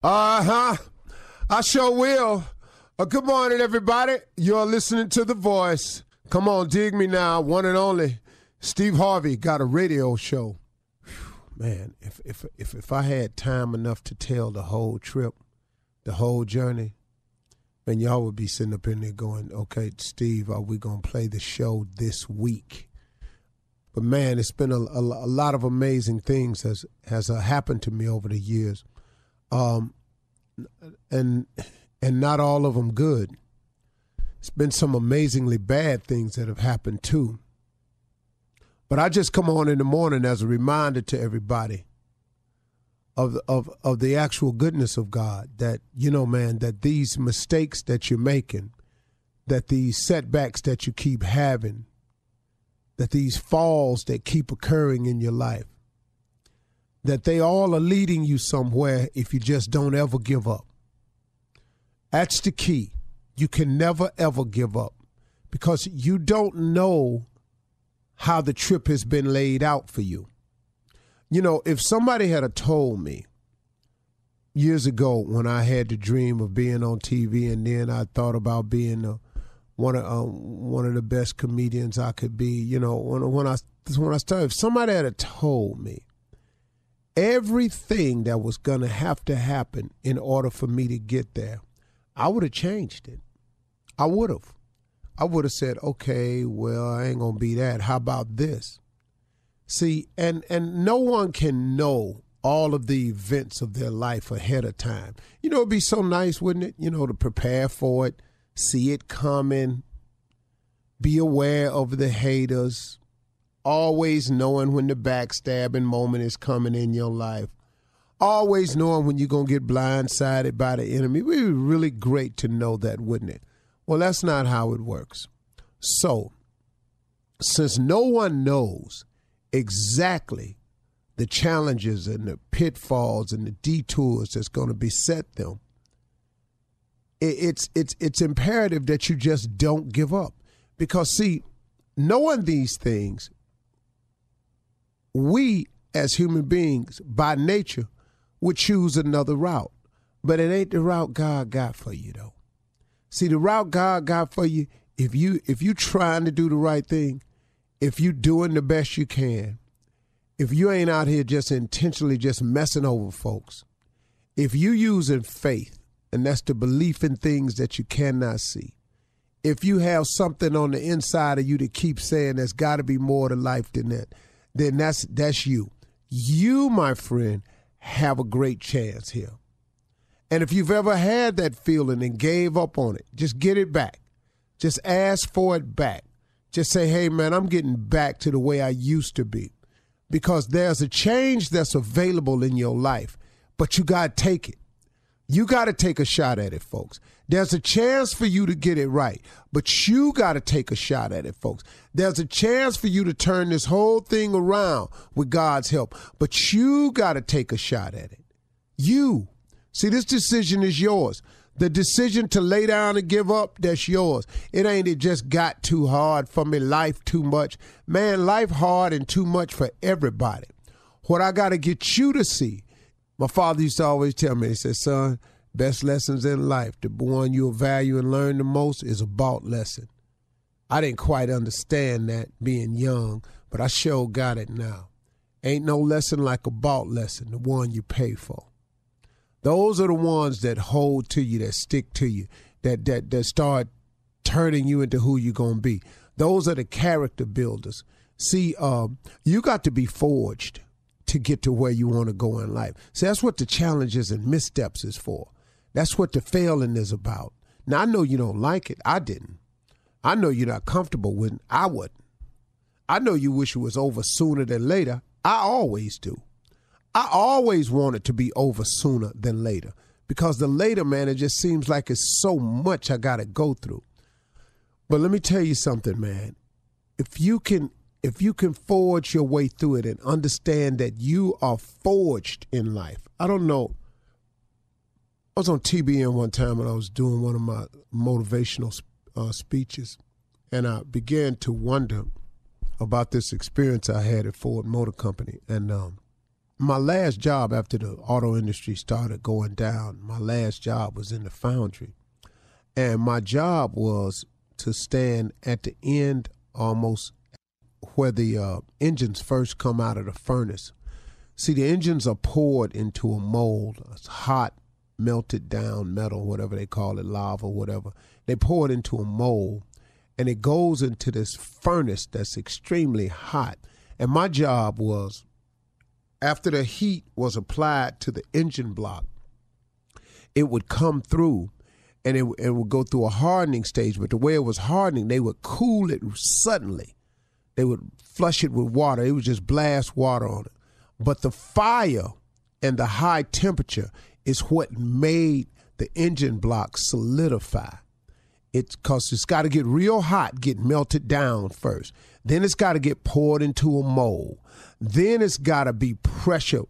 Uh huh. I sure will. Uh, good morning, everybody. You're listening to The Voice. Come on, dig me now, one and only. Steve Harvey got a radio show. Whew, man, if, if if if I had time enough to tell the whole trip, the whole journey, then y'all would be sitting up in there going, "Okay, Steve, are we gonna play the show this week?" But man, it's been a, a, a lot of amazing things has has uh, happened to me over the years, um, and and not all of them good. It's been some amazingly bad things that have happened too. But I just come on in the morning as a reminder to everybody of of of the actual goodness of God. That you know, man, that these mistakes that you're making, that these setbacks that you keep having, that these falls that keep occurring in your life, that they all are leading you somewhere if you just don't ever give up. That's the key. You can never ever give up because you don't know how the trip has been laid out for you. You know, if somebody had told me years ago when I had the dream of being on TV and then I thought about being a, one of uh, one of the best comedians I could be, you know, when when I when I started, if somebody had told me everything that was going to have to happen in order for me to get there, I would have changed it. I would have. I would have said, okay, well, I ain't gonna be that. How about this? See, and and no one can know all of the events of their life ahead of time. You know, it'd be so nice, wouldn't it? You know, to prepare for it, see it coming, be aware of the haters, always knowing when the backstabbing moment is coming in your life, always knowing when you're gonna get blindsided by the enemy. It would be really great to know that, wouldn't it? Well, that's not how it works. So, since no one knows exactly the challenges and the pitfalls and the detours that's going to beset them, it's it's it's imperative that you just don't give up Because, see, knowing these things, we as human beings, by nature, would choose another route. But it ain't the route God got for you, though. See, the route God got for you, if you if you trying to do the right thing, if you doing the best you can, if you ain't out here just intentionally just messing over folks, if you using faith, and that's the belief in things that you cannot see, if you have something on the inside of you that keeps saying there's got to be more to life than that, then that's that's you. You, my friend, have a great chance here. And if you've ever had that feeling and gave up on it, just get it back. Just ask for it back. Just say, hey, man, I'm getting back to the way I used to be. Because there's a change that's available in your life, but you got to take it. You got to take a shot at it, folks. There's a chance for you to get it right, but you got to take a shot at it, folks. There's a chance for you to turn this whole thing around with God's help, but you got to take a shot at it. You. See, this decision is yours. The decision to lay down and give up, that's yours. It ain't it just got too hard for me, life too much. Man, life hard and too much for everybody. What I got to get you to see my father used to always tell me, he said, son, best lessons in life, the one you'll value and learn the most is a bought lesson. I didn't quite understand that being young, but I sure got it now. Ain't no lesson like a bought lesson, the one you pay for. Those are the ones that hold to you, that stick to you, that that that start turning you into who you're gonna be. Those are the character builders. See, um, you got to be forged to get to where you want to go in life. So that's what the challenges and missteps is for. That's what the failing is about. Now I know you don't like it. I didn't. I know you're not comfortable with it. I wouldn't. I know you wish it was over sooner than later. I always do. I always want it to be over sooner than later because the later, man, it just seems like it's so much I got to go through. But let me tell you something, man. If you can if you can forge your way through it and understand that you are forged in life. I don't know. I was on TBN one time and I was doing one of my motivational uh, speeches, and I began to wonder about this experience I had at Ford Motor Company. And um, my last job after the auto industry started going down, my last job was in the foundry. And my job was to stand at the end almost where the uh, engines first come out of the furnace. See, the engines are poured into a mold. It's hot, melted down metal, whatever they call it, lava, whatever. They pour it into a mold, and it goes into this furnace that's extremely hot. And my job was, after the heat was applied to the engine block, it would come through and it, it would go through a hardening stage. But the way it was hardening, they would cool it suddenly they would flush it with water. It would just blast water on it. But the fire and the high temperature is what made the engine block solidify. It's because it's got to get real hot, get melted down first. Then it's got to get poured into a mold. Then it's got to be pressure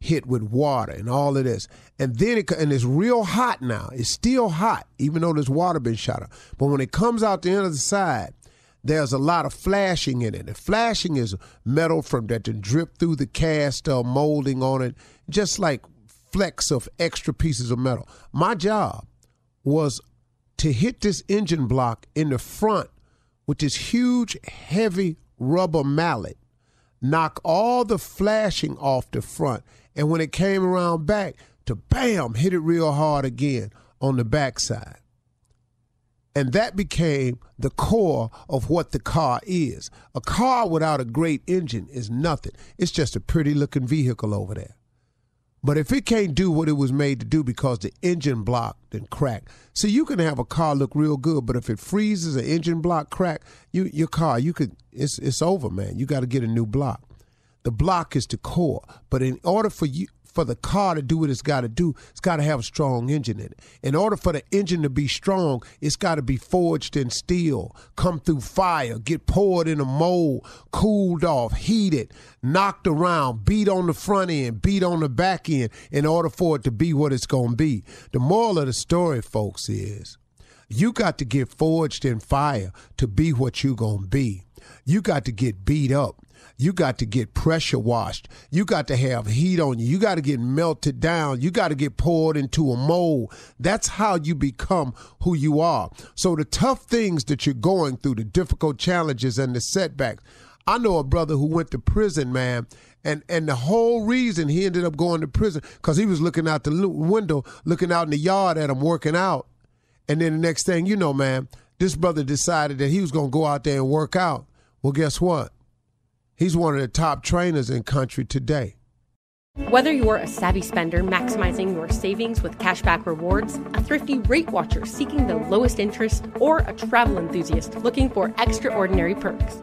hit with water and all of this. And then it and it's real hot now. It's still hot, even though there's water been shot up. But when it comes out the end of the side, there's a lot of flashing in it. The flashing is metal from that to drip through the cast uh, molding on it, just like flecks of extra pieces of metal. My job was to hit this engine block in the front with this huge, heavy rubber mallet, knock all the flashing off the front, and when it came around back, to bam, hit it real hard again on the backside. And that became the core of what the car is. A car without a great engine is nothing. It's just a pretty looking vehicle over there. But if it can't do what it was made to do because the engine block then crack, see, you can have a car look real good, but if it freezes, an engine block crack, you your car, you could it's it's over, man. You got to get a new block. The block is the core, but in order for you for the car to do what it's got to do, it's got to have a strong engine in it. In order for the engine to be strong, it's got to be forged in steel, come through fire, get poured in a mold, cooled off, heated, knocked around, beat on the front end, beat on the back end in order for it to be what it's going to be. The moral of the story, folks, is You got to get forged in fire to be what you're going to be. You got to get beat up. You got to get pressure washed. You got to have heat on you. You got to get melted down. You got to get poured into a mold. That's how you become who you are. So the tough things that you're going through, the difficult challenges and the setbacks. I know a brother who went to prison, man, and and the whole reason he ended up going to prison because he was looking out the window, looking out in the yard at him working out, and then the next thing you know, man, this brother decided that he was going to go out there and work out. Well, guess what? He's one of the top trainers in country today. Whether you're a savvy spender maximizing your savings with cashback rewards, a thrifty rate watcher seeking the lowest interest, or a travel enthusiast looking for extraordinary perks,